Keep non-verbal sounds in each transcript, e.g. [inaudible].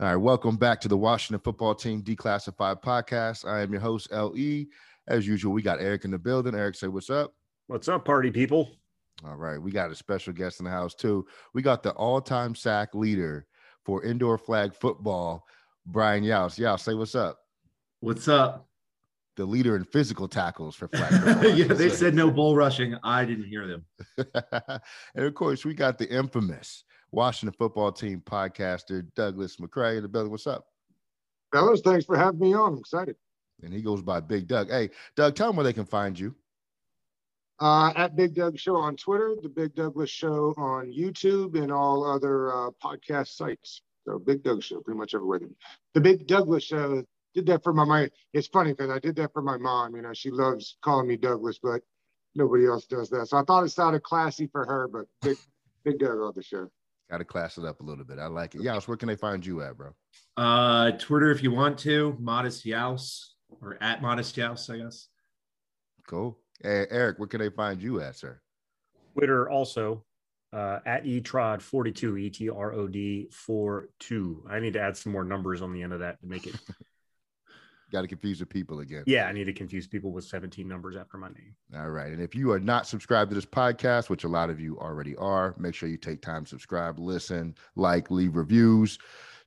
All right, welcome back to the Washington Football Team Declassified Podcast. I am your host, LE. As usual, we got Eric in the building. Eric, say what's up. What's up, party people? All right, we got a special guest in the house too. We got the all-time sack leader for indoor flag football, Brian Yaus. Yaus, say what's up. What's up? The leader in physical tackles for flag [laughs] football. yeah, they said no bull rushing. I didn't hear them. [laughs] and of course, we got the infamous Washington football team podcaster Douglas McCray in the building. What's up? Fellas, thanks for having me on. I'm excited. And he goes by Big Doug. Hey, Doug, tell them where they can find you. Uh, at Big Doug Show on Twitter, the Big Douglas Show on YouTube, and all other uh, podcast sites. So Big Doug Show, pretty much everywhere. The Big Douglas Show did that for my mom. It's funny because I did that for my mom. You know, she loves calling me Douglas, but nobody else does that. So I thought it sounded classy for her, but Big Big Doug on the show. Got to class it up a little bit. I like it. Yaus, where can they find you at, bro? Uh, Twitter if you want to, Modest Yaus or at Modest Yaus, I guess. Cool. Hey, Eric, where can they find you at, sir? Twitter also uh, at etrod42 e t r o d 42. I need to add some more numbers on the end of that to make it [laughs] got to confuse the people again. Yeah, I need to confuse people with 17 numbers after my name. All right. And if you are not subscribed to this podcast, which a lot of you already are, make sure you take time, subscribe, listen, like, leave reviews.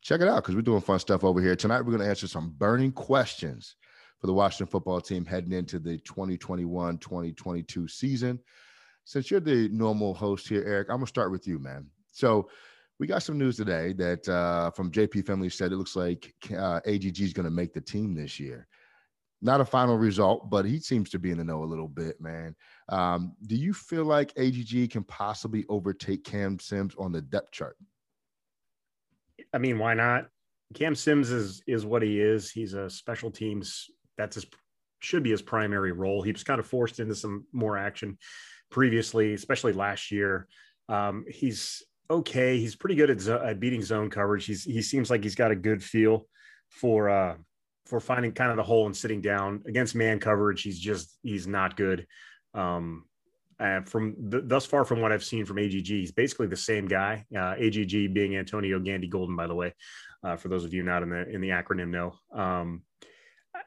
Check it out because we're doing fun stuff over here. Tonight, we're going to answer some burning questions for the Washington football team heading into the 2021 2022 season. Since you're the normal host here, Eric, I'm going to start with you, man. So, we got some news today that uh, from JP Finlay said it looks like uh, AGG is going to make the team this year. Not a final result, but he seems to be in the know a little bit, man. Um, do you feel like AGG can possibly overtake Cam Sims on the depth chart? I mean, why not? Cam Sims is is what he is. He's a special teams. That's his should be his primary role. He was kind of forced into some more action previously, especially last year. Um, he's okay. He's pretty good at, zo- at beating zone coverage. He's he seems like he's got a good feel for uh for finding kind of the hole and sitting down against man coverage. He's just he's not good. Um, uh, from th- thus far from what I've seen from AGG, he's basically the same guy. Uh, AGG being Antonio Gandy Golden, by the way, uh, for those of you not in the in the acronym know. Um,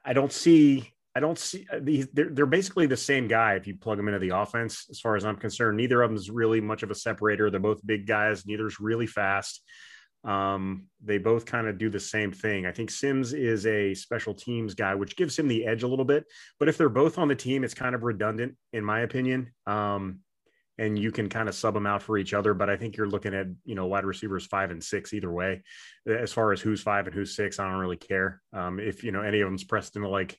I don't see I don't see uh, these. They're, they're basically the same guy if you plug them into the offense. As far as I'm concerned, neither of them is really much of a separator. They're both big guys. Neither's really fast. Um, they both kind of do the same thing. I think Sims is a special teams guy, which gives him the edge a little bit. But if they're both on the team, it's kind of redundant, in my opinion. Um, and you can kind of sub them out for each other. But I think you're looking at, you know, wide receivers five and six either way. As far as who's five and who's six, I don't really care. Um, if, you know, any of them's pressed into like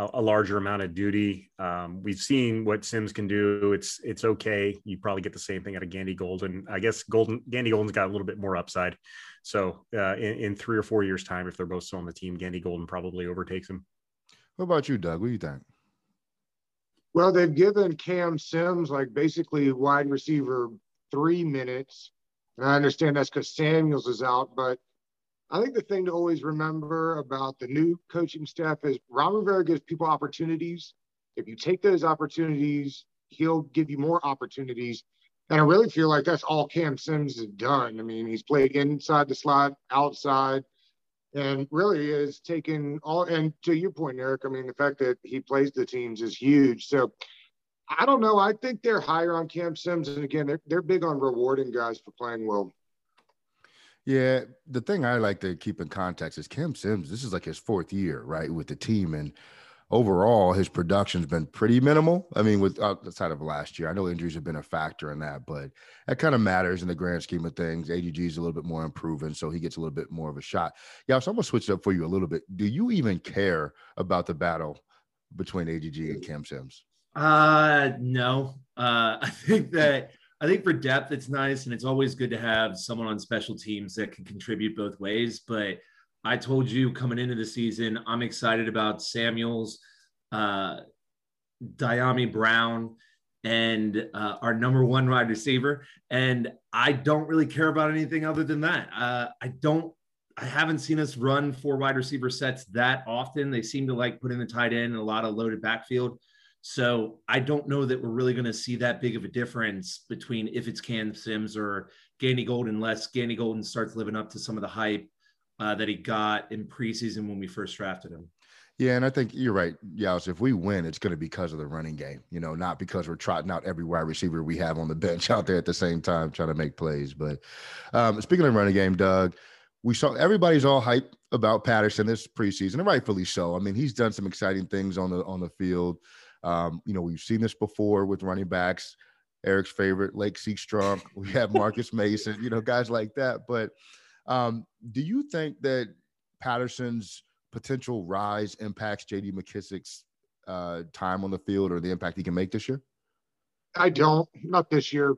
a, a larger amount of duty. Um, we've seen what Sims can do. It's it's okay. You probably get the same thing out of Gandy Golden. I guess Golden Gandy Golden's got a little bit more upside. So uh, in, in three or four years' time, if they're both still on the team, Gandy Golden probably overtakes him. What about you, Doug? What do you think? Well, they've given Cam Sims like basically wide receiver three minutes. And I understand that's because Samuels is out, but I think the thing to always remember about the new coaching staff is Ron Rivera gives people opportunities. If you take those opportunities, he'll give you more opportunities. And I really feel like that's all Cam Sims has done. I mean, he's played inside the slot, outside, and really is taken all. And to your point, Eric, I mean, the fact that he plays the teams is huge. So I don't know. I think they're higher on Cam Sims. And again, they're, they're big on rewarding guys for playing well. Yeah, the thing I like to keep in context is Cam Sims. This is like his fourth year, right, with the team, and overall his production's been pretty minimal. I mean, with outside of last year, I know injuries have been a factor in that, but that kind of matters in the grand scheme of things. AGG is a little bit more improving, so he gets a little bit more of a shot. Yeah, so I'm gonna switch it up for you a little bit. Do you even care about the battle between AGG and Cam Sims? Uh, no. Uh, [laughs] I think that I think for depth, it's nice, and it's always good to have someone on special teams that can contribute both ways. But I told you coming into the season, I'm excited about Samuels, uh, Dyami Brown, and uh, our number one wide receiver. And I don't really care about anything other than that. Uh, I don't. I haven't seen us run four wide receiver sets that often. They seem to like putting the tight end and a lot of loaded backfield. So I don't know that we're really going to see that big of a difference between if it's Cam Sims or Gandy Golden, unless Gandy Golden starts living up to some of the hype uh, that he got in preseason when we first drafted him. Yeah, and I think you're right, Yaus. If we win, it's going to be because of the running game, you know, not because we're trotting out every wide receiver we have on the [laughs] bench out there at the same time trying to make plays. But um, speaking of running game, Doug, we saw everybody's all hyped about Patterson this preseason, and rightfully so. I mean, he's done some exciting things on the on the field. Um, you know, we've seen this before with running backs. Eric's favorite, Lache Seastrunk. We have Marcus [laughs] Mason, you know, guys like that. But um, do you think that Patterson's potential rise impacts JD McKissic's uh, time on the field or the impact he can make this year? I don't, not this year.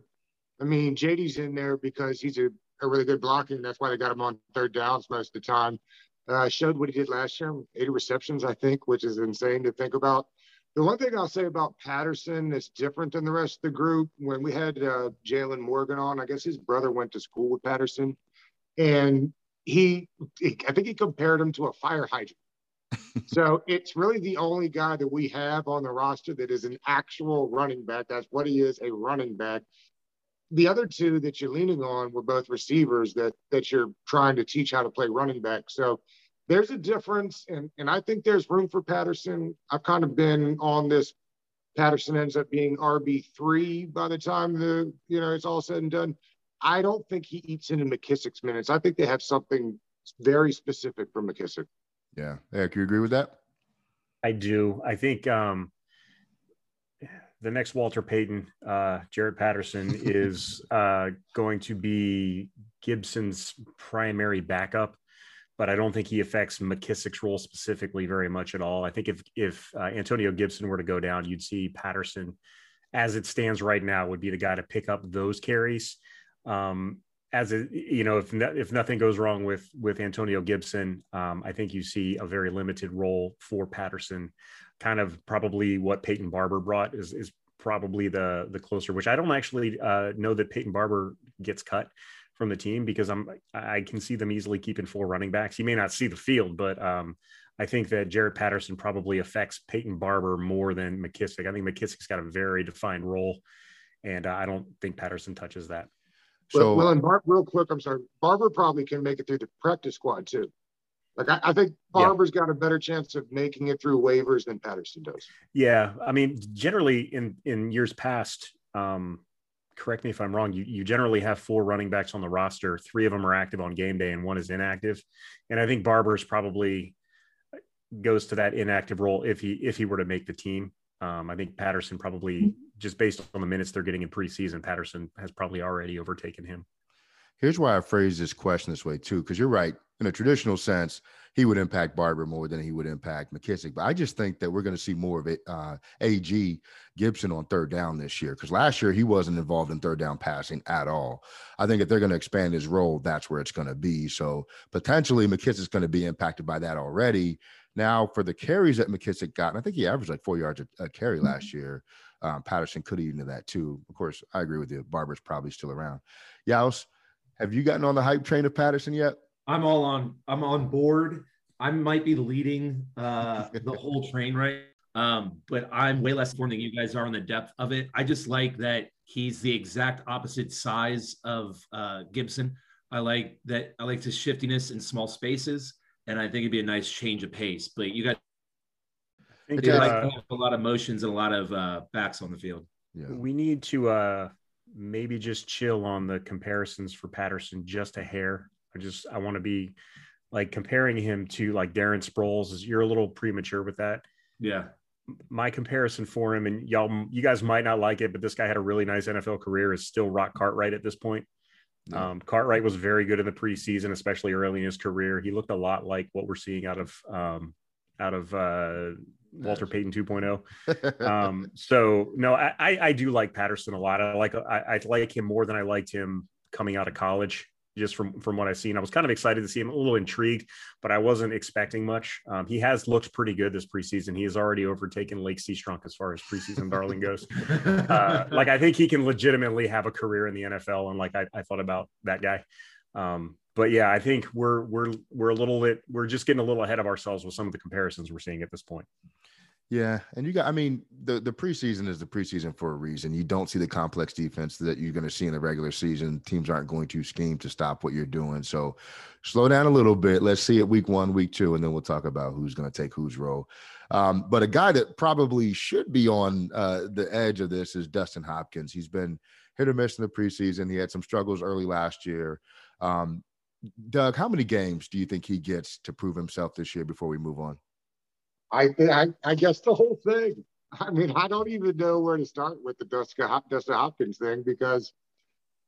I mean, JD's in there because he's a, a really good blocking. That's why they got him on third downs most of the time. Uh, showed what he did last year, 80 receptions, I think, which is insane to think about. The one thing I'll say about Patterson that's different than the rest of the group, when we had uh, Jalen Morgan on, I guess his brother went to school with Patterson, and he, he I think he compared him to a fire hydrant. [laughs] so it's really the only guy that we have on the roster that is an actual running back. That's what he is, a running back. The other two that you're leaning on were both receivers that that you're trying to teach how to play running back. So there's a difference, and and I think there's room for Patterson. I've kind of been on this. Patterson ends up being RB three by the time the you know it's all said and done. I don't think he eats into McKissic's minutes. I think they have something very specific for McKissic. Yeah. Eric, you agree with that? I do. I think um, the next Walter Payton, uh, Jaret Patterson, [laughs] is uh, going to be Gibson's primary backup, but I don't think he affects McKissic's role specifically very much at all. I think if if uh, Antonio Gibson were to go down, you'd see Patterson, as it stands right now, would be the guy to pick up those carries. Um, as you know, if no, if nothing goes wrong with with Antonio Gibson, um, I think you see a very limited role for Patterson. Kind of probably what Peyton Barber brought is is probably the the closer. Which I don't actually uh, know that Peyton Barber gets cut from the team because I'm I can see them easily keeping four running backs. You may not see the field, but um, I think that Jaret Patterson probably affects Peyton Barber more than McKissic. I think McKissic's got a very defined role, and uh, I don't think Patterson touches that. So, well, and Bar- real quick, I'm sorry. Barber probably can make it through the practice squad too. Like I, I think Barber's yeah. got a better chance of making it through waivers than Patterson does. Yeah, I mean, generally in in years past, um, correct me if I'm wrong. You you generally have four running backs on the roster. Three of them are active on game day, and one is inactive. And I think Barber's probably goes to that inactive role if he if he were to make the team. Um, I think Patterson probably just based on the minutes they're getting in preseason, Patterson has probably already overtaken him. Here's why I phrase this question this way too, because you're right. In a traditional sense, he would impact Barber more than he would impact McKissic. But I just think that we're going to see more of it. Uh, AG Gibson on third down this year because last year he wasn't involved in third down passing at all. I think if they're going to expand his role, that's where it's going to be. So potentially McKissic's going to be impacted by that already. Now for the carries that McKissic got, and I think he averaged like four yards a, a carry mm-hmm. last year. Um, Patterson could eat into that too. Of course, I agree with you. Barber's probably still around. Yaus, have you gotten on the hype train of Patterson yet? I'm all on. I'm on board. I might be leading uh, [laughs] the whole train right, um, but I'm way less informed than you guys are on the depth of it. I just like that he's the exact opposite size of uh, Gibson. I like that. I like his shiftiness in small spaces, and I think it'd be a nice change of pace. But you got think uh, like a lot of motions and a lot of uh, backs on the field. Yeah. We need to uh, maybe just chill on the comparisons for Patterson just a hair. I just I want to be like comparing him to like Darren Sproles. Is you're a little premature with that. Yeah. My comparison for him, and y'all, you guys might not like it, but this guy had a really nice NFL career. Is still Rock Cartwright at this point. Yeah. Um, Cartwright was very good in the preseason, especially early in his career. He looked a lot like what we're seeing out of um, out of uh, Walter Payton 2.0. [laughs] um, so no, I, I do like Patterson a lot. I like I, I like him more than I liked him coming out of college. Just from from what I've seen. I was kind of excited to see him, a little intrigued, but I wasn't expecting much. Um, he has looked pretty good this preseason. He has already overtaken Lake Seastrunk as far as preseason darling goes. [laughs] Uh, like I think he can legitimately have a career in the NFL, and like I, I thought about that guy. Um, but yeah, I think we're we're we're a little bit we're just getting a little ahead of ourselves with some of the comparisons we're seeing at this point. Yeah, and you got I mean the the preseason is the preseason for a reason. You don't see the complex defense that you're going to see in the regular season. Teams aren't going to scheme to stop what you're doing. So slow down a little bit. Let's see it week 1, week 2 and then we'll talk about who's going to take whose role. Um, but a guy that probably should be on uh, the edge of this is Dustin Hopkins. He's been hit or miss in the preseason. He had some struggles early last year. Um, Doug, how many games do you think he gets to prove himself this year before we move on? I, I, I guess the whole thing. I mean, I don't even know where to start with the Dustin, Hopkins thing because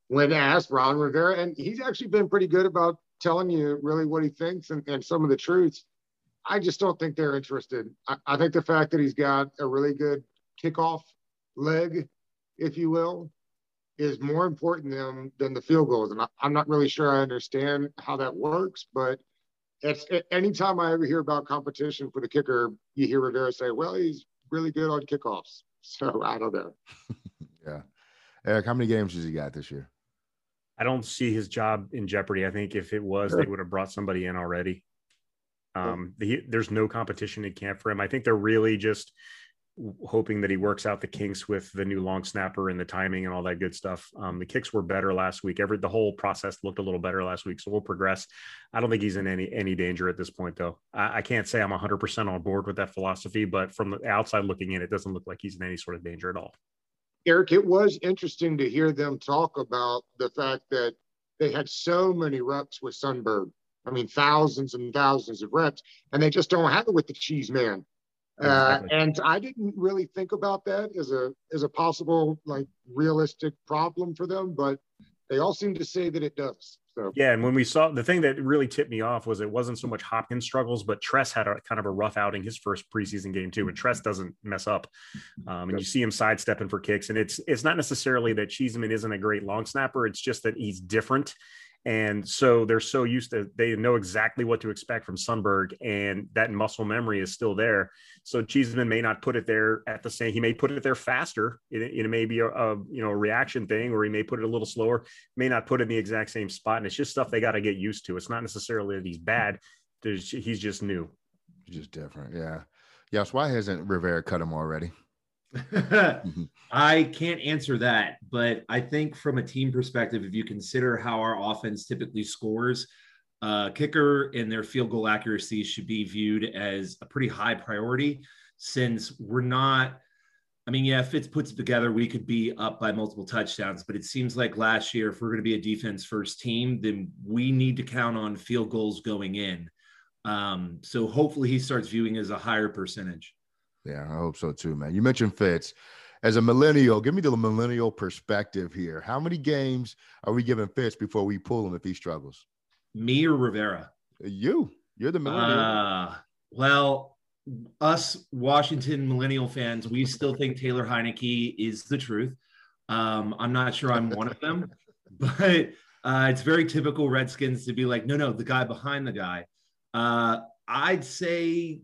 when asked, Ron Rivera, and he's actually been pretty good about telling you really what he thinks and, and some of the truths. I just don't think they're interested. I, I think the fact that he's got a really good kickoff leg, if you will, is more important than, than the field goals. And I, I'm not really sure I understand how that works, but it's anytime I ever hear about competition for the kicker, you hear Rivera say, well, he's really good on kickoffs. [laughs] So I don't know. [laughs] yeah. Eric, how many games has he got this year? I don't see his job in jeopardy. I think if it was, sure. they would have brought somebody in already. Um, the, there's no competition in camp for him. I think they're really just hoping that he works out the kinks with the new long snapper and the timing and all that good stuff. Um, the kicks were better last week. Every the whole process looked a little better last week, so we'll progress. I don't think he's in any any danger at this point, though. I, I can't say I'm 100 percent on board with that philosophy, but from the outside looking in, it doesn't look like he's in any sort of danger at all. Eric, it was interesting to hear them talk about the fact that they had so many reps with Sundberg. I mean, thousands and thousands of reps, and they just don't have it with the cheese man. Uh, and I didn't really think about that as a as a possible like realistic problem for them, but they all seem to say that it does. So yeah, and when we saw the thing that really tipped me off was it wasn't so much Hopkins struggles, but Tress had a kind of a rough outing his first preseason game too, and Tress doesn't mess up, um, and you see him sidestepping for kicks, and it's it's not necessarily that Cheeseman isn't a great long snapper, it's just that he's different and so they're so used to they know exactly what to expect from Sundberg, and that muscle memory is still there. So Cheeseman may not put it there at the same. He may put it there faster. It, it may be a, a, you know a reaction thing, or he may put it a little slower. May not put it in the exact same spot, and it's just stuff they got to get used to. It's not necessarily that he's bad. There's, he's just new. Just different, yeah. Yes. Why hasn't Rivera cut him already? [laughs] I can't answer that, but I think from a team perspective, if you consider how our offense typically scores, uh, kicker and their field goal accuracy should be viewed as a pretty high priority since we're not. I mean, yeah, Fitz puts together, we could be up by multiple touchdowns, but it seems like last year, if we're going to be a defense first team, then we need to count on field goals going in. Um, so hopefully he starts viewing as a higher percentage. Yeah, I hope so too, man. You mentioned Fitz. As a millennial, give me the millennial perspective here. How many games are we giving Fitz before we pull him if he struggles? Me or Rivera? You. You're the millennial. Uh, well, us Washington millennial fans, we still think Taylor Heinicke is the truth. Um, I'm not sure I'm one of them, [laughs] but uh, it's very typical Redskins to be like, no, no, the guy behind the guy. Uh, I'd say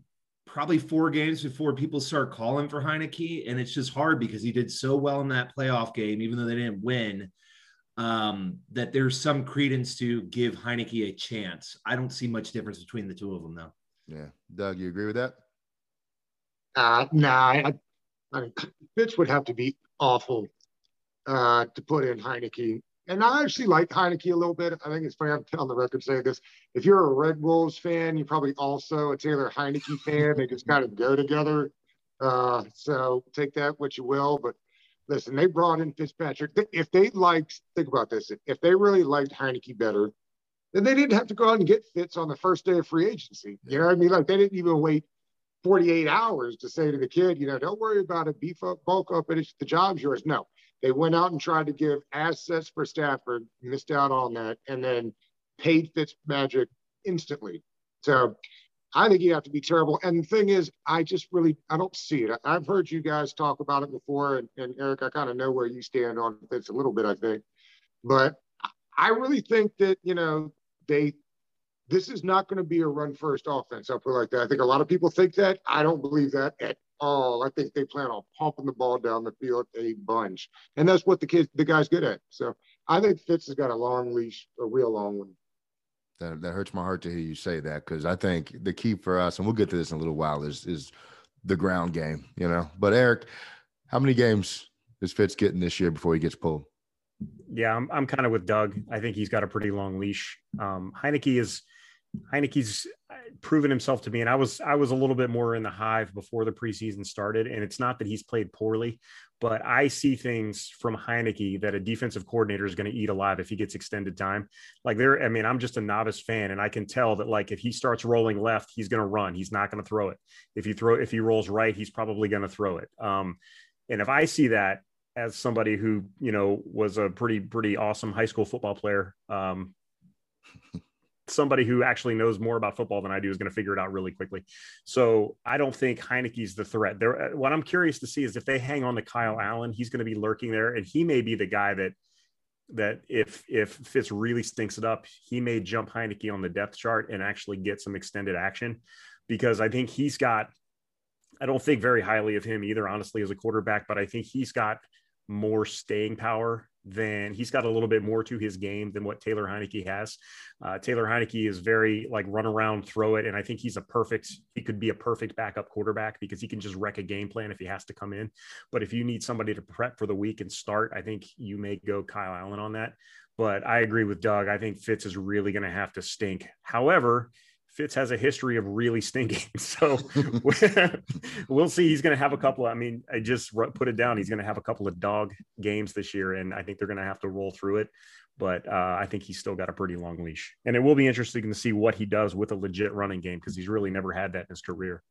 probably four games before people start calling for Heinicke. And it's just hard because he did so well in that playoff game, even though they didn't win, um, that there's some credence to give Heinicke a chance. I don't see much difference between the two of them, though. Yeah. Doug, you agree with that? Uh, nah, I, I mean, Fitz would have to be awful uh, to put in Heinicke and I actually like Heinicke a little bit. I think it's funny. I'm on the record saying this. If you're a Red Wolves fan, you're probably also a Taylor Heinicke fan. they just kind of go together. Uh, so take that what you will. But listen, they brought in Fitzpatrick. If they liked, think about this. If they really liked Heinicke better, then they didn't have to go out and get Fitz on the first day of free agency. You know what I mean? Like they didn't even wait 48 hours to say to the kid, you know, don't worry about it, beef up, bulk up, and it's the job's yours. No, they went out and tried to give assets for Stafford, missed out on that, and then paid Fitzmagic instantly. So I think you have to be terrible. And the thing is, I just really I don't see it. I've heard you guys talk about it before, and, and Eric, I kind of know where you stand on Fitz a little bit, I think. But I really think that you know they. This is not going to be a run first offense. I'll put it like that. I think a lot of people think that. I don't believe that at all. I think they plan on pumping the ball down the field a bunch, and that's what the kids, the guy's good at. So I think Fitz has got a long leash, a real long one. That, that hurts my heart to hear you say that because I think the key for us, and we'll get to this in a little while, is is the ground game. You know, but Eric, how many games is Fitz getting this year before he gets pulled? Yeah, I'm, I'm kind of with Doug. I think he's got a pretty long leash. Um, Heinicke is Heinicke's uh, proven himself to me, and I was I was a little bit more in the hive before the preseason started. And it's not that he's played poorly, but I see things from Heinicke that a defensive coordinator is going to eat alive if he gets extended time. Like there, I mean, I'm just a novice fan, and I can tell that like if he starts rolling left, he's going to run. He's not going to throw it. If he throw if he rolls right, he's probably going to throw it. Um, and if I see that as somebody who you know was a pretty pretty awesome high school football player um, [laughs] somebody who actually knows more about football than I do is going to figure it out really quickly. So I don't think Heinicke's the threat. There, uh, what I'm curious to see is if they hang on to Kyle Allen, he's going to be lurking there, and he may be the guy that that if if Fitz really stinks it up, he may jump Heinicke on the depth chart and actually get some extended action because I think he's got. I don't think very highly of him either, honestly, as a quarterback, but I think he's got more staying power than he's got a little bit more to his game than what Taylor Heinicke has. Uh, Taylor Heinicke is very like run around, throw it, and I think he's a perfect. He could be a perfect backup quarterback because he can just wreck a game plan if he has to come in. But if you need somebody to prep for the week and start, I think you may go Kyle Allen on that. But I agree with Doug. I think Fitz is really going to have to stink. However, Fitz has a history of really stinking. [laughs] So [laughs] [laughs] we'll see. He's going to have a couple. Of, I mean, I just put it down. He's going to have a couple of dog games this year, and I think they're going to have to roll through it. But uh, I think he's still got a pretty long leash, and it will be interesting to see what he does with a legit running game because he's really never had that in his career.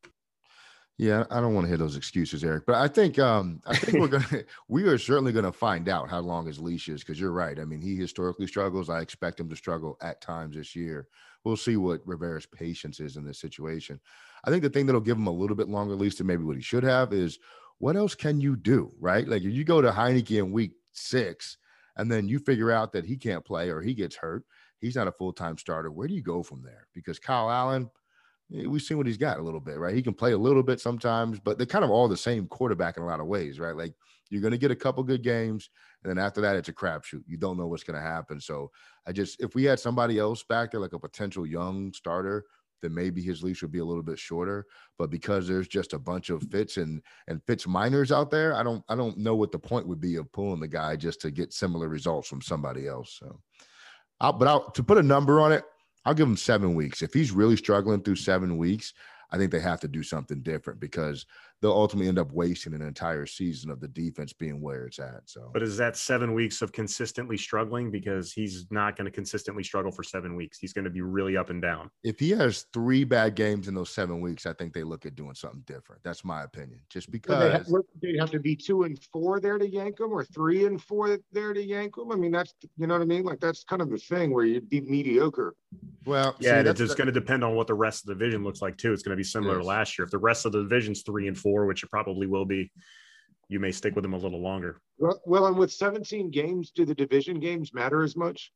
Yeah, I don't want to hear those excuses, Eric. But I think um, I think we're gonna we are certainly gonna find out how long his leash is because you're right. I mean, he historically struggles. I expect him to struggle at times this year we'll see what Rivera's patience is in this situation. I think the thing that'll give him a little bit longer leash than maybe what he should have is what else can you do, right? Like if you go to Heinicke in week six and then you figure out that he can't play or he gets hurt, he's not a full time starter. Where do you go from there? Because Kyle Allen, eh, we've seen what he's got a little bit, right? He can play a little bit sometimes, but they're kind of all the same quarterback in a lot of ways, right? Like you're going to get a couple good games, and then after that, it's a crapshoot. You don't know what's going to happen. So I just, if we had somebody else back there, like a potential young starter, then maybe his leash would be a little bit shorter. But because there's just a bunch of fits and and fits minors out there, I don't I don't know what the point would be of pulling the guy just to get similar results from somebody else. So, I'll, but I'll, to put a number on it, I'll give him seven weeks. If he's really struggling through seven weeks, I think they have to do something different because they'll ultimately end up wasting an entire season of the defense being where it's at. So, but is that seven weeks of consistently struggling? Because he's not going to consistently struggle for seven weeks. He's going to be really up and down. If he has three bad games in those seven weeks, I think they look at doing something different. That's my opinion. Just because they have, they have to be two and four there to yank him, or three and four there to yank him. I mean, that's you know what I mean. Like that's kind of the thing where you'd be mediocre. Well, yeah, see, it's going to depend on what the rest of the division looks like too. It's going to be similar yes. to last year. If the rest of the division's three and four, which it probably will be, you may stick with them a little longer. Well, well and with 17 games, do the division games matter as much?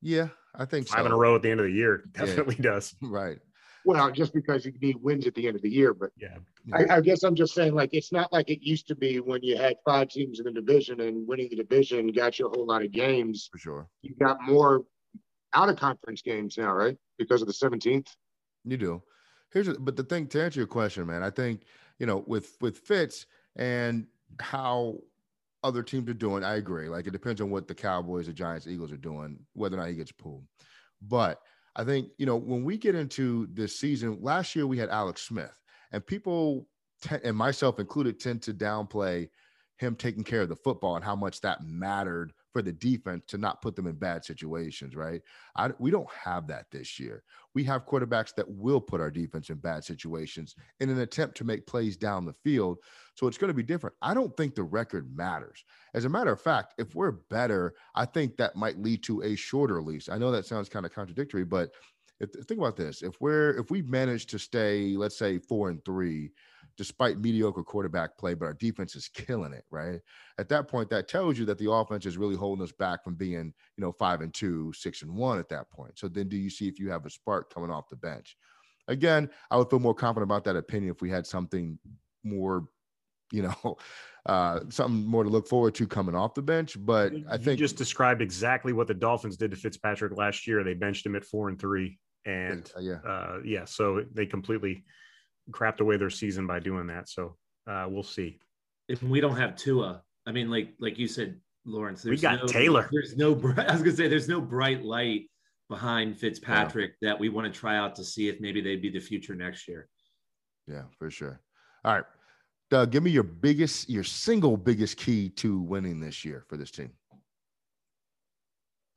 Yeah, I think five so. in a row at the end of the year definitely yeah. does. [laughs] Right. Well, just because you need wins at the end of the year, but yeah, I, I, guess I'm just saying like it's not like it used to be when you had five teams in the division and winning the division got you a whole lot of games. For sure, you got more out of conference games now, right? Because of the 17th. You do. Here's a, but the thing to answer your question, man, I think you know with with Fitz and how other teams are doing. I agree. Like it depends on what the Cowboys, the Giants, Eagles are doing, whether or not he gets pulled. But I think you know when we get into this season, last year we had Alex Smith, and people and myself included tend to downplay him taking care of the football and how much that mattered for the defense to not put them in bad situations, right? I, we don't have that this year. We have quarterbacks that will put our defense in bad situations in an attempt to make plays down the field. So it's going to be different. I don't think the record matters. As a matter of fact, if we're better, I think that might lead to a shorter lease. I know that sounds kind of contradictory, but if, think about this: if we're if we manage to stay, let's say four and three, despite mediocre quarterback play, but our defense is killing it, right? At that point, that tells you that the offense is really holding us back from being, you know, five and two, six and one at that point. So then do you see if you have a spark coming off the bench? Again, I would feel more confident about that opinion if we had something more, you know, [laughs] uh, something more to look forward to coming off the bench. But I think you just described exactly what the Dolphins did to Fitzpatrick last year. They benched him at four and three. And uh, yeah, uh, yeah, so they completely crapped away their season by doing that. So uh, we'll see. If we don't have Tua, I mean, like like you said, Lawrence, we got no, Taylor. There's no. [laughs] I was gonna say there's no bright light behind Fitzpatrick yeah. that we want to try out to see if maybe they'd be the future next year. Yeah, for sure. All right, Doug, give me your biggest, your single biggest key to winning this year for this team.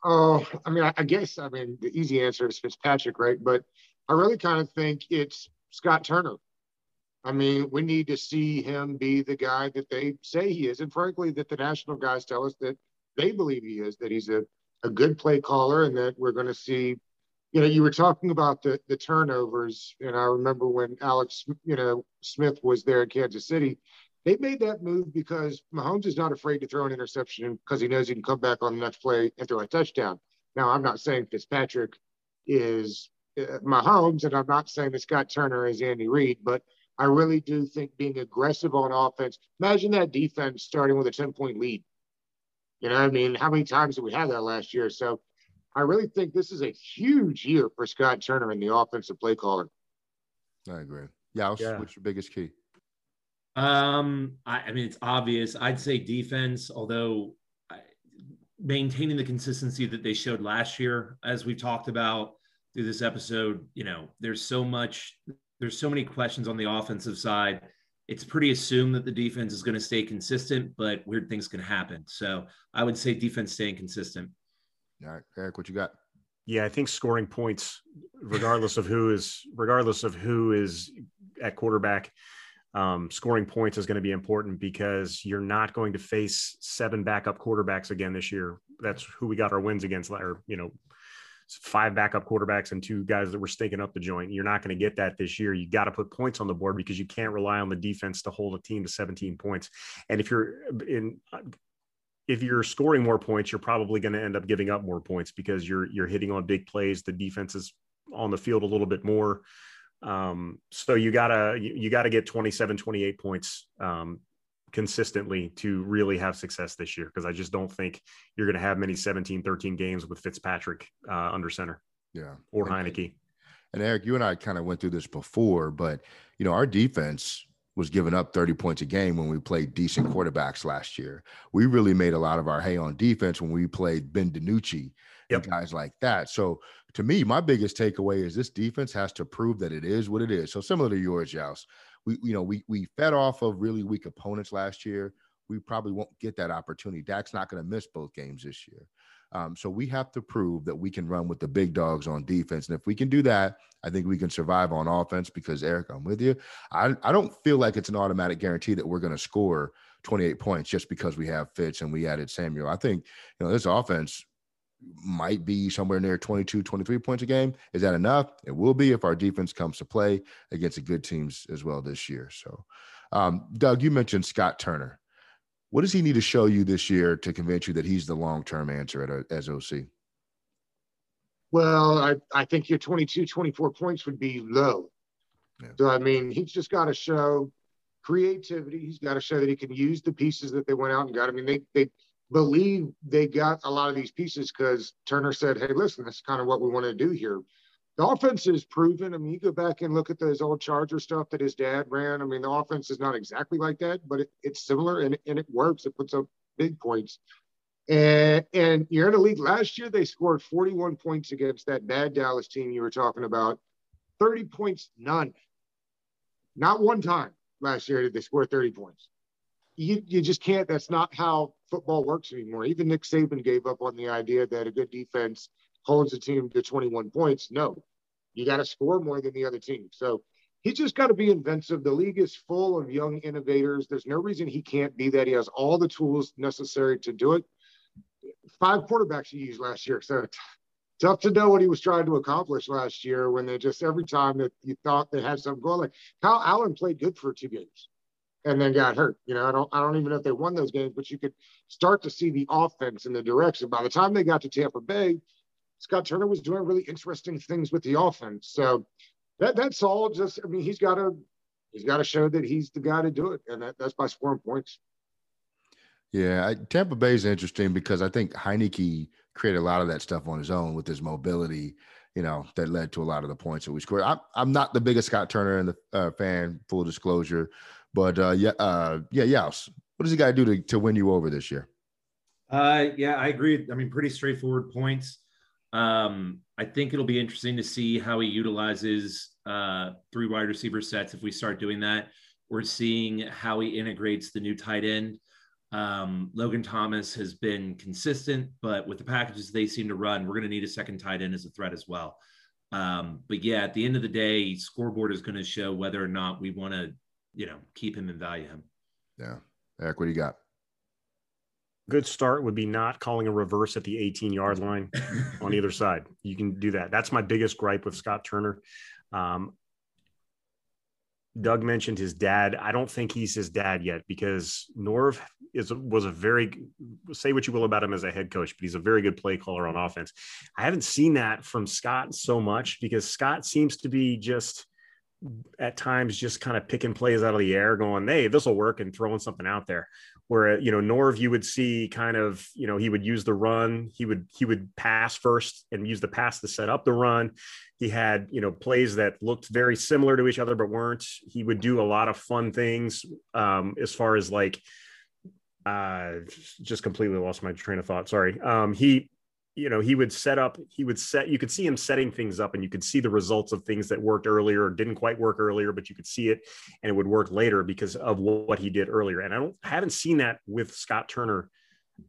Oh, I mean, I guess I mean the easy answer is Fitzpatrick, right? But I really kind of think it's Scott Turner. I mean, we need to see him be the guy that they say he is. And frankly, that the national guys tell us that they believe he is, that he's a, a good play caller and that we're going to see. You know, you were talking about the, the turnovers. And I remember when Alex, you know, Smith was there in Kansas City, they made that move because Mahomes is not afraid to throw an interception because he knows he can come back on the next play and throw a touchdown. Now, I'm not saying Fitzpatrick is Mahomes, and I'm not saying that Scott Turner is Andy Reid, but I really do think being aggressive on offense. Imagine that defense starting with a 10 point lead. You know, I mean, how many times did we have that last year? So I really think this is a huge year for Scott Turner in the offensive play caller. I agree. Yeah, yeah. what's your biggest key? Um, I, I, mean, it's obvious. I'd say defense, although I, maintaining the consistency that they showed last year, as we've talked about, through this episode, you know, there's so much, there's so many questions on the offensive side. It's pretty assumed that the defense is going to stay consistent, but weird things can happen. So I would say defense staying consistent. All right, Eric, what you got? Yeah, I think scoring points, regardless of who is, regardless of who is at quarterback, um, scoring points is going to be important because you're not going to face seven backup quarterbacks again this year. That's who we got our wins against, or you know, five backup quarterbacks and two guys that were stinking up the joint. You're not going to get that this year. You got to put points on the board because you can't rely on the defense to hold a team to 17 points. And if you're in, if you're scoring more points, you're probably going to end up giving up more points because you're you're hitting on big plays. The defense is on the field a little bit more. Um, so you gotta you, you, gotta get 27, 28 points um, consistently to really have success this year because I just don't think you're going to have many 17, 13 games with Fitzpatrick uh, under center. Yeah. Or and, Heinicke. And Eric, you and I kind of went through this before, but you know, our defense was giving up 30 points a game when we played decent quarterbacks last year. We really made a lot of our hay on defense when we played Ben DiNucci yep. guys like that. So to me, my biggest takeaway is this defense has to prove that it is what it is. So similar to yours, Joust, we you know we we fed off of really weak opponents last year. We probably won't get that opportunity. Dak's not going to miss both games this year. Um, so we have to prove that we can run with the big dogs on defense. And if we can do that, I think we can survive on offense because Eric, I'm with you. I, I don't feel like it's an automatic guarantee that we're going to score 28 points just because we have Fitz and we added Samuel. I think, you know, this offense might be somewhere near 22, 23 points a game. Is that enough? It will be if our defense comes to play against the good teams as well this year. So, um, Doug, you mentioned Scott Turner. What does he need to show you this year to convince you that he's the long term answer at as OC? Well, I, I think your 22, 24 points would be low. Yeah. So, I mean, he's just got to show creativity. He's got to show that he can use the pieces that they went out and got. I mean, they, they, believe they got a lot of these pieces because Turner said, "Hey, listen, that's kind of what we want to do here." The offense is proven. I mean, you go back and look at those old Charger stuff that his dad ran. I mean, the offense is not exactly like that, but it, it's similar and, and it works. It puts up big points. And and you're in a league. Last year, they scored 41 points against that bad Dallas team you were talking about. 30 points, none. Not one time last year did they score 30 points you, you just can't. That's not how football works anymore. Even Nick Saban gave up on the idea that a good defense holds a team to 21 points. No, you got to score more than the other team. So he just got to be inventive. The league is full of young innovators. There's no reason he can't be that. He has all the tools necessary to do it. Five quarterbacks he used last year. So tough to know what he was trying to accomplish last year when they just every time that you thought they had something going. Like Kyle Allen played good for two games and then got hurt. You know, I don't I don't even know if they won those games, but you could start to see the offense in the direction. By the time they got to Tampa Bay, Scott Turner was doing really interesting things with the offense. So that that's all just I mean, he's gotta he's gotta show that he's the guy to do it. And that, that's by scoring points. Yeah, I, Tampa Bay is interesting because I think Heinicke created a lot of that stuff on his own with his mobility, you know, that led to a lot of the points that we scored. I'm, I'm not the biggest Scott Turner and the uh, fan, full disclosure, but uh, yeah, uh, yeah, Yaus, what does he got to do to win you over this year? Uh, yeah, I agree. I mean, pretty straightforward points. Um, I think it'll be interesting to see how he utilizes uh, three wide receiver sets if we start doing that. We're seeing how he integrates the new tight end. Um, Logan Thomas has been consistent, but with the packages they seem to run, we're going to need a second tight end as a threat as well. Um, but yeah, at the end of the day, scoreboard is going to show whether or not we want to, you know, keep him and value him. Yeah. Eric, what do you got? Good start would be not calling a reverse at the 18 yard line [laughs] on either side. You can do that. That's my biggest gripe with Scott Turner. Um, Doug mentioned his dad. I don't think he's his dad yet because Norv is was a very say what you will about him as a head coach, but he's a very good play caller on offense. I haven't seen that from Scott so much because Scott seems to be just at times just kind of picking plays out of the air, going, "Hey, this will work," and throwing something out there. Where you know Norv, you would see kind of you know he would use the run, he would he would pass first and use the pass to set up the run. He had you know plays that looked very similar to each other but weren't. He would do a lot of fun things um, as far as like. Uh, just completely lost my train of thought. Sorry. Um, he you know he would set up he would set you could see him setting things up and you could see the results of things that worked earlier or didn't quite work earlier but you could see it and it would work later because of what he did earlier. And i don't I haven't seen that with scott turner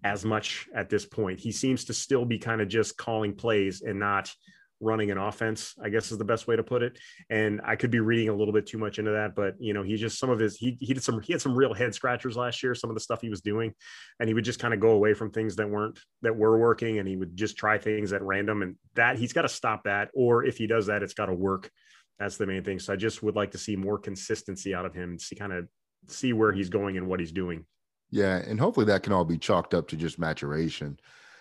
as much at this point. He seems to still be kind of just calling plays and not running an offense, I guess is the best way to put it. And I could be reading a little bit too much into that, but you know, he just some of his he he did some he had some real head scratchers last year, some of the stuff he was doing, and he would just kind of go away from things that weren't that were working and he would just try things at random and that he's got to stop that or if he does that it's got to work. That's the main thing. So I just would like to see more consistency out of him, see kind of see where he's going and what he's doing. Yeah, and hopefully that can all be chalked up to just maturation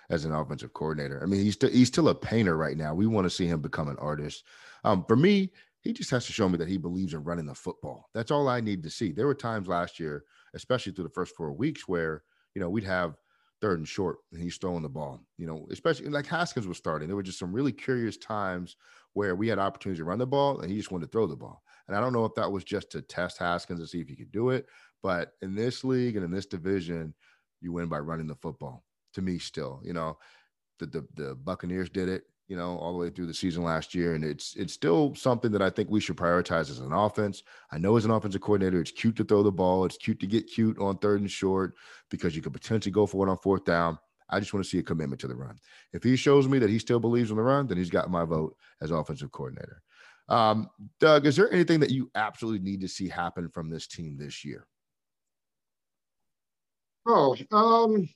as an offensive coordinator. I mean, he's still he's still a painter right now. We want to see him become an artist. Um, for me, he just has to show me that he believes in running the football. That's all I need to see. There were times last year, especially through the first four weeks, where you know we'd have third and short and he's throwing the ball. You know, especially like Haskins was starting. There were just some really curious times where we had opportunities to run the ball and he just wanted to throw the ball. And I don't know if that was just to test Haskins to see if he could do it, but in this league and in this division, you win by running the football to me still. You know, the, the the Buccaneers did it, you know, all the way through the season last year, and it's it's still something that I think we should prioritize as an offense. I know as an offensive coordinator, it's cute to throw the ball, it's cute to get cute on third and short because you could potentially go for it on fourth down. I just want to see a commitment to the run. If he shows me that he still believes in the run, then he's got my vote as offensive coordinator. Um, Doug, is there anything that you absolutely need to see happen from this team this year? Oh, um,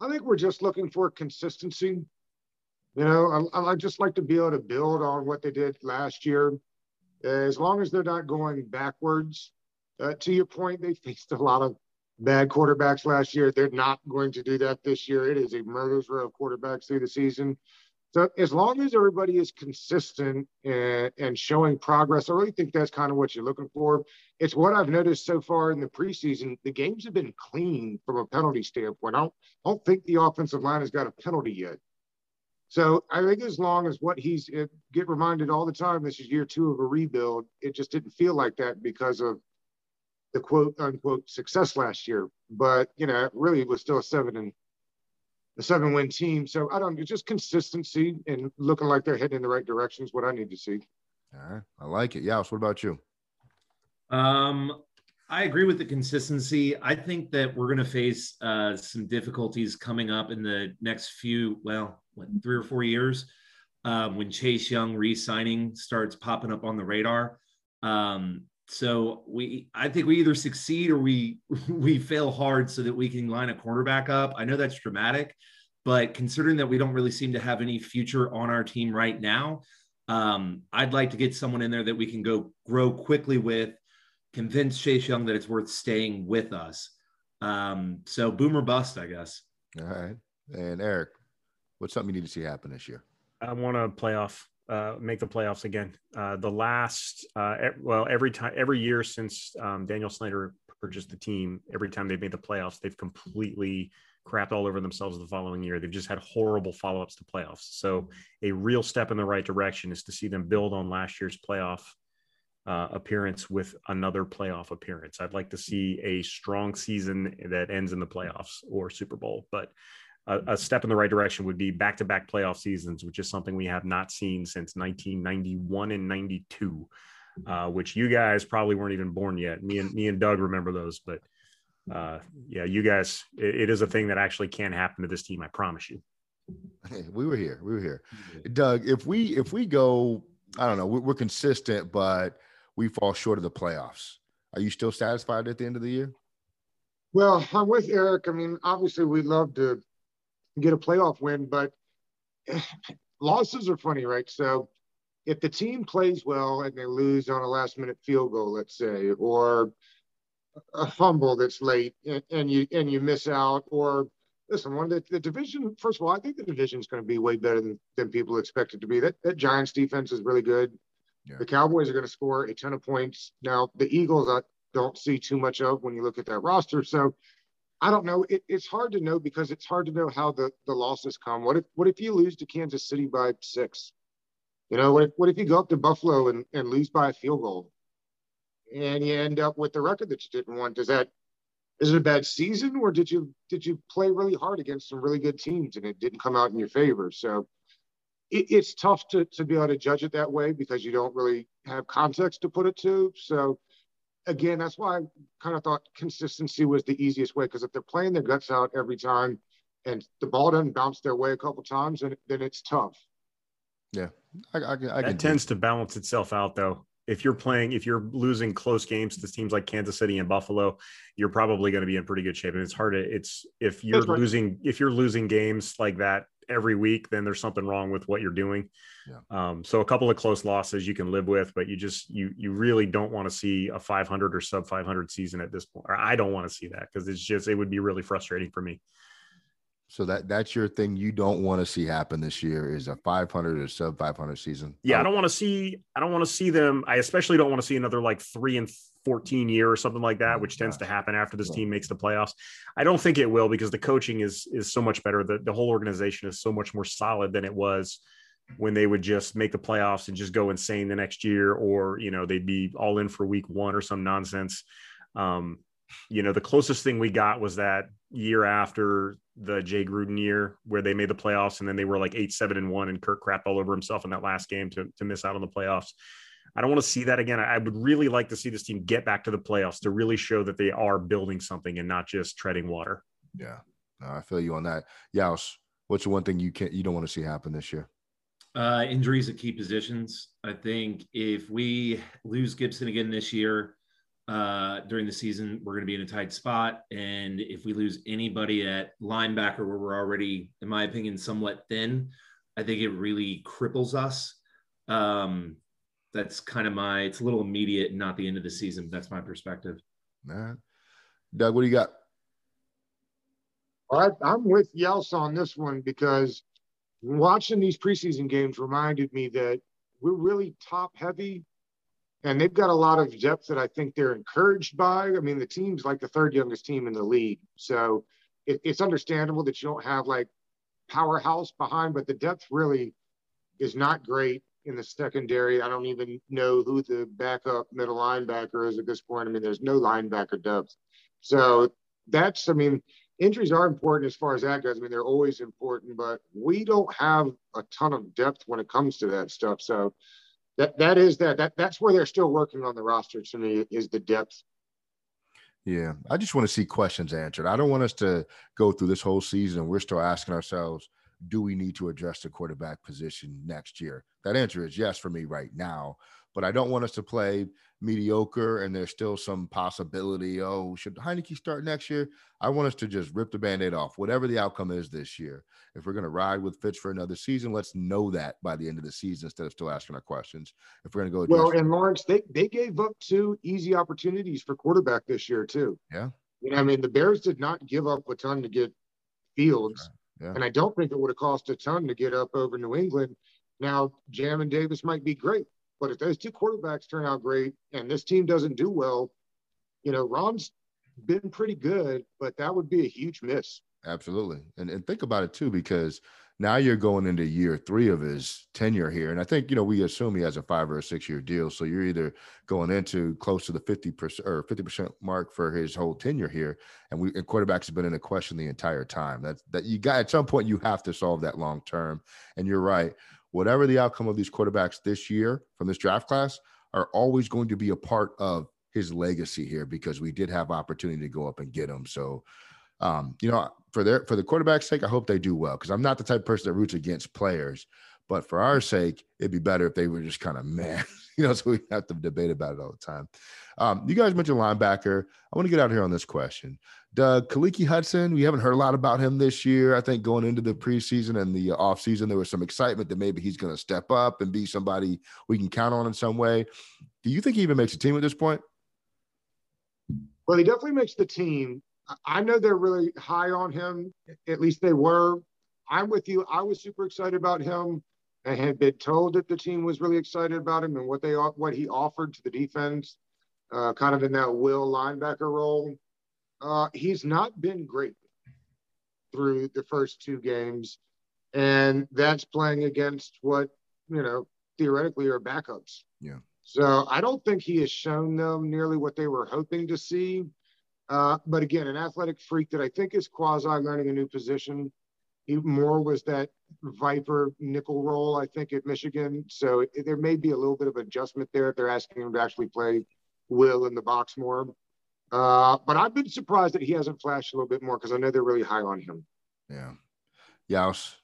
I think we're just looking for consistency. You know, I, I just like to be able to build on what they did last year. As long as they're not going backwards. Uh, to your point, they faced a lot of bad quarterbacks last year. They're not going to do that this year. It is a murder's row of quarterbacks through the season. So as long as everybody is consistent and, and showing progress, I really think that's kind of what you're looking for. It's what I've noticed so far in the preseason. The games have been clean from a penalty standpoint. I don't, I don't think the offensive line has got a penalty yet. So I think as long as what he's it, get reminded all the time, this is year two of a rebuild. It just didn't feel like that because of the quote unquote success last year. But you know, it really was still a seven and a seven win team. So I don't, it's just consistency and looking like they're heading in the right direction is what I need to see. All right. I like it. Yeah. So what about you? Um, I agree with the consistency. I think that we're going to face uh, some difficulties coming up in the next few, well, what, three or four years um, when Chase Young re-signing starts popping up on the radar. Um, so we, I think we either succeed or we [laughs] we fail hard so that we can line a cornerback up. I know that's dramatic, But considering that we don't really seem to have any future on our team right now, um, I'd like to get someone in there that we can go grow quickly with, convince Chase Young that it's worth staying with us. Um, so boomer bust, I guess. All right. And Eric, what's something you need to see happen this year? I want to playoff, uh, make the playoffs again. Uh, the last, uh, well, every time, every year since um, Daniel Snyder purchased the team, every time they've made the playoffs, they've completely crapped all over themselves the following year. They've just had horrible follow ups to playoffs. So a real step in the right direction is to see them build on last year's playoff uh, appearance with another playoff appearance. I'd like to see a strong season that ends in the playoffs or Super Bowl, but a, a step in the right direction would be back to back playoff seasons, which is something we have not seen since 1991 and 92. Uh, which you guys probably weren't even born yet. Me and me and Doug remember those, but uh, yeah, you guys, it, it is a thing that actually can happen to this team. I promise you. we were here. We were here, Doug. If we if we go, I don't know, we're, we're consistent, but we fall short of the playoffs. Are you still satisfied at the end of the year? Well, I'm with Eric. I mean, obviously, we'd love to get a playoff win, but [sighs] losses are funny, right? So if the team plays well and they lose on a last minute field goal, let's say, or a fumble that's late and, and you and you miss out, or listen, one the, the division, first of all, I think the division is going to be way better than, than people expect it to be. That that Giants defense is really good. Yeah. The Cowboys are going to score a ton of points. Now, the Eagles, I don't see too much of when you look at that roster. So I don't know. It, it's hard to know because it's hard to know how the, the losses come. What if what if you lose to Kansas City by six? You know, what if, what if you go up to Buffalo and, and lose by a field goal? And you end up with the record that you didn't want. Does that is it a bad season or did you did you play really hard against some really good teams and it didn't come out in your favor? So it, it's tough to, to be able to judge it that way because you don't really have context to put it to. So again, that's why I kind of thought consistency was the easiest way because if they're playing their guts out every time and the ball doesn't bounce their way a couple times, then, then it's tough. Yeah, I, I, I that tends to balance itself out though. If you're playing, if you're losing close games to teams like Kansas City and Buffalo, you're probably going to be in pretty good shape. And it's hard to, it's if you're right. losing, if you're losing games like that every week, then there's something wrong with what you're doing. Yeah. Um, so a couple of close losses you can live with, but you just you you really don't want to see a 500 or sub 500 season at this point. Or I don't want to see that because it's just it would be really frustrating for me. So that that's your thing you don't want to see happen this year is a 500 or sub 500 season. Yeah, I don't want to see I don't want to see them. I especially don't want to see another like 3 and 14 year or something like that, which tends to happen after this team makes the playoffs. I don't think it will because the coaching is is so much better. The the whole organization is so much more solid than it was when they would just make the playoffs and just go insane the next year or, you know, they'd be all in for week 1 or some nonsense. Um, you know, the closest thing we got was that year after the Jay Gruden year where they made the playoffs and then they were like eight, seven, and one, and Kirk crapped all over himself in that last game to, to miss out on the playoffs. I don't want to see that again. I would really like to see this team get back to the playoffs to really show that they are building something and not just treading water. Yeah, no, I feel you on that. Yaus, what's the one thing you can't you don't want to see happen this year? Uh, injuries at key positions. I think if we lose Gibson again this year, uh, during the season, we're going to be in a tight spot. And if we lose anybody at linebacker, where we're already, in my opinion, somewhat thin, I think it really cripples us. Um, that's kind of my, it's a little immediate, not the end of the season. That's my perspective. Man. Doug, what do you got? All right, I'm with Yaus on this one because watching these preseason games reminded me that we're really top heavy and they've got a lot of depth that I think they're encouraged by. I mean, the team's like the third youngest team in the league, so it, it's understandable that you don't have like powerhouse behind, but the depth really is not great in the secondary. I don't even know who the backup middle linebacker is at this point. I mean, there's no linebacker depth, so that's I mean. Injuries are important as far as that goes. I mean, they're always important, but we don't have a ton of depth when it comes to that stuff. So, that that is that that that's where they're still working on the roster to me is the depth. Yeah, I just want to see questions answered. I don't want us to go through this whole season and we're still asking ourselves, do we need to address the quarterback position next year? That answer is yes for me right now. But I don't want us to play mediocre and there's still some possibility. Oh, should Heinicke start next year? I want us to just rip the band aid off, whatever the outcome is this year. If we're going to ride with Fitz for another season, let's know that by the end of the season instead of still asking our questions. If we're going to go, well, and Lawrence, they, they gave up two easy opportunities for quarterback this year, too. Yeah. You know, I mean, the Bears did not give up a ton to get Fields. Yeah. And I don't think it would have cost a ton to get up over New England. Now, Jamin Davis might be great, but if those two quarterbacks turn out great and this team doesn't do well, you know, Ron's been pretty good, but that would be a huge miss. Absolutely. And and think about it too, because now you're going into year three of his tenure here. And I think, you know, we assume he has a five or a six year deal. So you're either going into close to the 50% or 50% mark for his whole tenure here. And we and quarterbacks have been in a question the entire time. That that you got at some point you have to solve that long term. And you're right whatever the outcome of these quarterbacks this year from this draft class are always going to be a part of his legacy here because we did have opportunity to go up and get him. So, um, you know, for their for the quarterback's sake, I hope they do well because I'm not the type of person that roots against players. But for our sake, it'd be better if they were just kind of man, [laughs] you know, so we have to debate about it all the time. Um, you guys mentioned linebacker. I want to get out here on this question. Doug Khaleke Hudson, we haven't heard a lot about him this year. I think going into the preseason and the offseason, there was some excitement that maybe he's going to step up and be somebody we can count on in some way. Do you think he even makes a team at this point? Well, he definitely makes the team. I know they're really high on him. At least they were. I'm with you. I was super excited about him. I had been told that the team was really excited about him and what they what he offered to the defense, uh, kind of in that will linebacker role. Uh, he's not been great through the first two games, and that's playing against what you know theoretically are backups. Yeah. So I don't think he has shown them nearly what they were hoping to see. Uh, but again, an athletic freak that I think is quasi learning a new position. He more was that Viper nickel role, I think, at Michigan. So it, there may be a little bit of adjustment there if they're asking him to actually play Will in the box more. Uh, but I've been surprised that he hasn't flashed a little bit more because I know they're really high on him. Yeah. Yaus,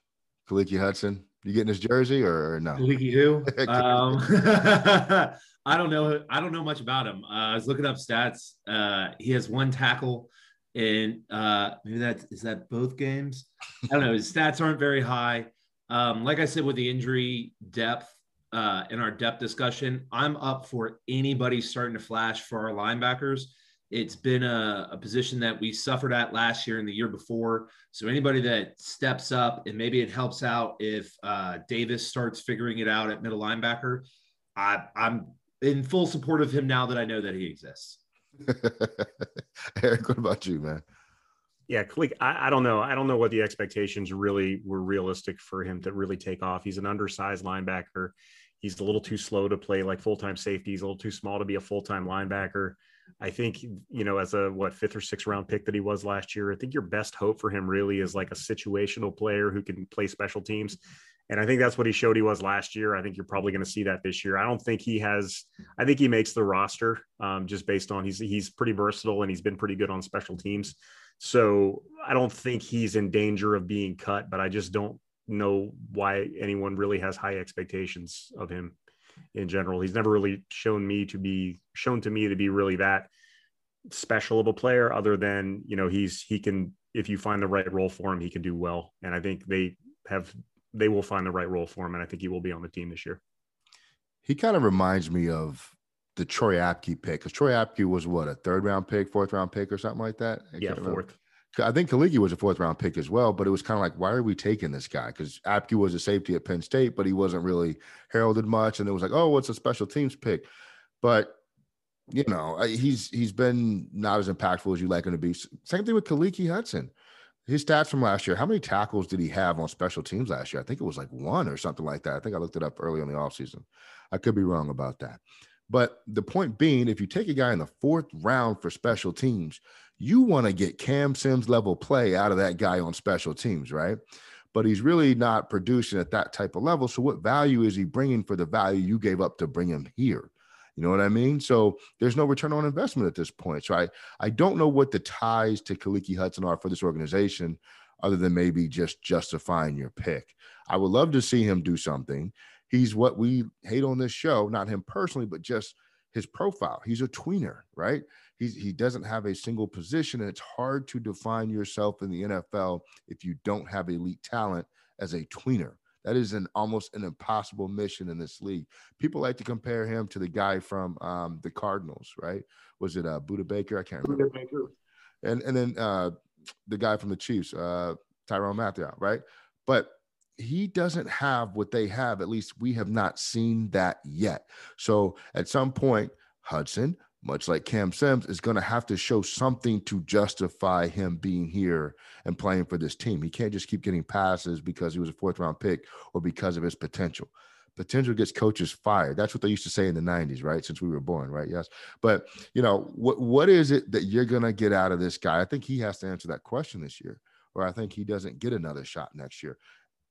Khaleke Hudson, you getting his jersey or, or no? Khaleke who? [laughs] um, [laughs] I don't know. I don't know much about him. Uh, I was looking up stats. Uh, he has one tackle in uh, maybe that is that both games. I don't know. His stats aren't very high. Um, like I said, with the injury depth uh, in our depth discussion, I'm up for anybody starting to flash for our linebackers. It's been a, a, position that we suffered at last year and the year before. So anybody that steps up and maybe it helps out if uh, Davis starts figuring it out at middle linebacker, I, I'm in full support of him now that I know that he exists. [laughs] Eric, what about you, man? Yeah, Khaleke, I, I, don't know. I don't know what the expectations really were realistic for him to really take off. He's an undersized linebacker. He's a little too slow to play like full time safety. He's a little too small to be a full time linebacker. I think, you know, as a what fifth or sixth round pick that he was last year, I think your best hope for him really is like a situational player who can play special teams. And I think that's what he showed he was last year. I think you're probably going to see that this year. I don't think he has, I think he makes the roster um, just based on he's, he's pretty versatile and he's been pretty good on special teams. So I don't think he's in danger of being cut, but I just don't know why anyone really has high expectations of him in general. He's never really shown me to be shown to me to be really that special of a player other than, you know, he's he can if you find the right role for him, he can do well. And I think they have they will find the right role for him and I think he will be on the team this year. He kind of reminds me of the Troy Apke pick because Troy Apke was what a third round pick, fourth round pick, or something like that. I yeah, fourth. Remember. I think Khaleke was a fourth round pick as well, but it was kind of like, why are we taking this guy? Because Apke was a safety at Penn State, but he wasn't really heralded much, and it was like, oh, what's a special teams pick? But you know, he's he's been not as impactful as you like him to be. Same thing with Khaleke Hudson. His stats from last year, how many tackles did he have on special teams last year? I think it was like one or something like that. I think I looked it up early in the offseason. I could be wrong about that. But the point being, if you take a guy in the fourth round for special teams, you want to get Cam Sims level play out of that guy on special teams, right? But he's really not producing at that type of level. So, what value is he bringing for the value you gave up to bring him here? You know what I mean? So there's no return on investment at this point. So I I don't know what the ties to Khaleke Hudson are for this organization, other than maybe just justifying your pick. I would love to see him do something. he's what we hate on this show, not him personally, but just his profile. He's a tweener, right? He's, he doesn't have a single position, and it's hard to define yourself in the NFL if you don't have elite talent as a tweener. That is an almost an impossible mission in this league. People like to compare him to the guy from um, the Cardinals, right? Was it uh, Budda Baker? I can't remember. Budda Baker. And and then uh, the guy from the Chiefs, uh, Tyrann Mathieu, right? But he doesn't have what they have. At least we have not seen that yet. So at some point, Hudson, much like Cam Sims, is going to have to show something to justify him being here and playing for this team. He can't just keep getting passes because he was a fourth round pick or because of his potential. Potential gets coaches fired. That's what they used to say in the 90s, right? Since we were born, right? Yes. But, you know, what what is it that you're going to get out of this guy? I think he has to answer that question this year, or I think he doesn't get another shot next year.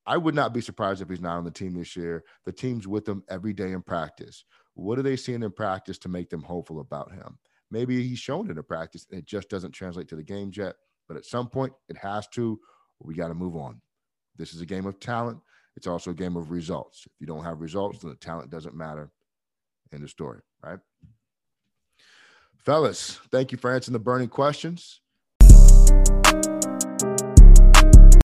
I would not be surprised if he's not on the team this year. The team's with him every day in practice. What are they seeing in practice to make them hopeful about him? Maybe he's shown it in practice and it just doesn't translate to the game yet. But at some point, it has to. We got to move on. This is a game of talent. It's also a game of results. If you don't have results, then the talent doesn't matter. In the story, right? Fellas, thank you for answering the burning questions.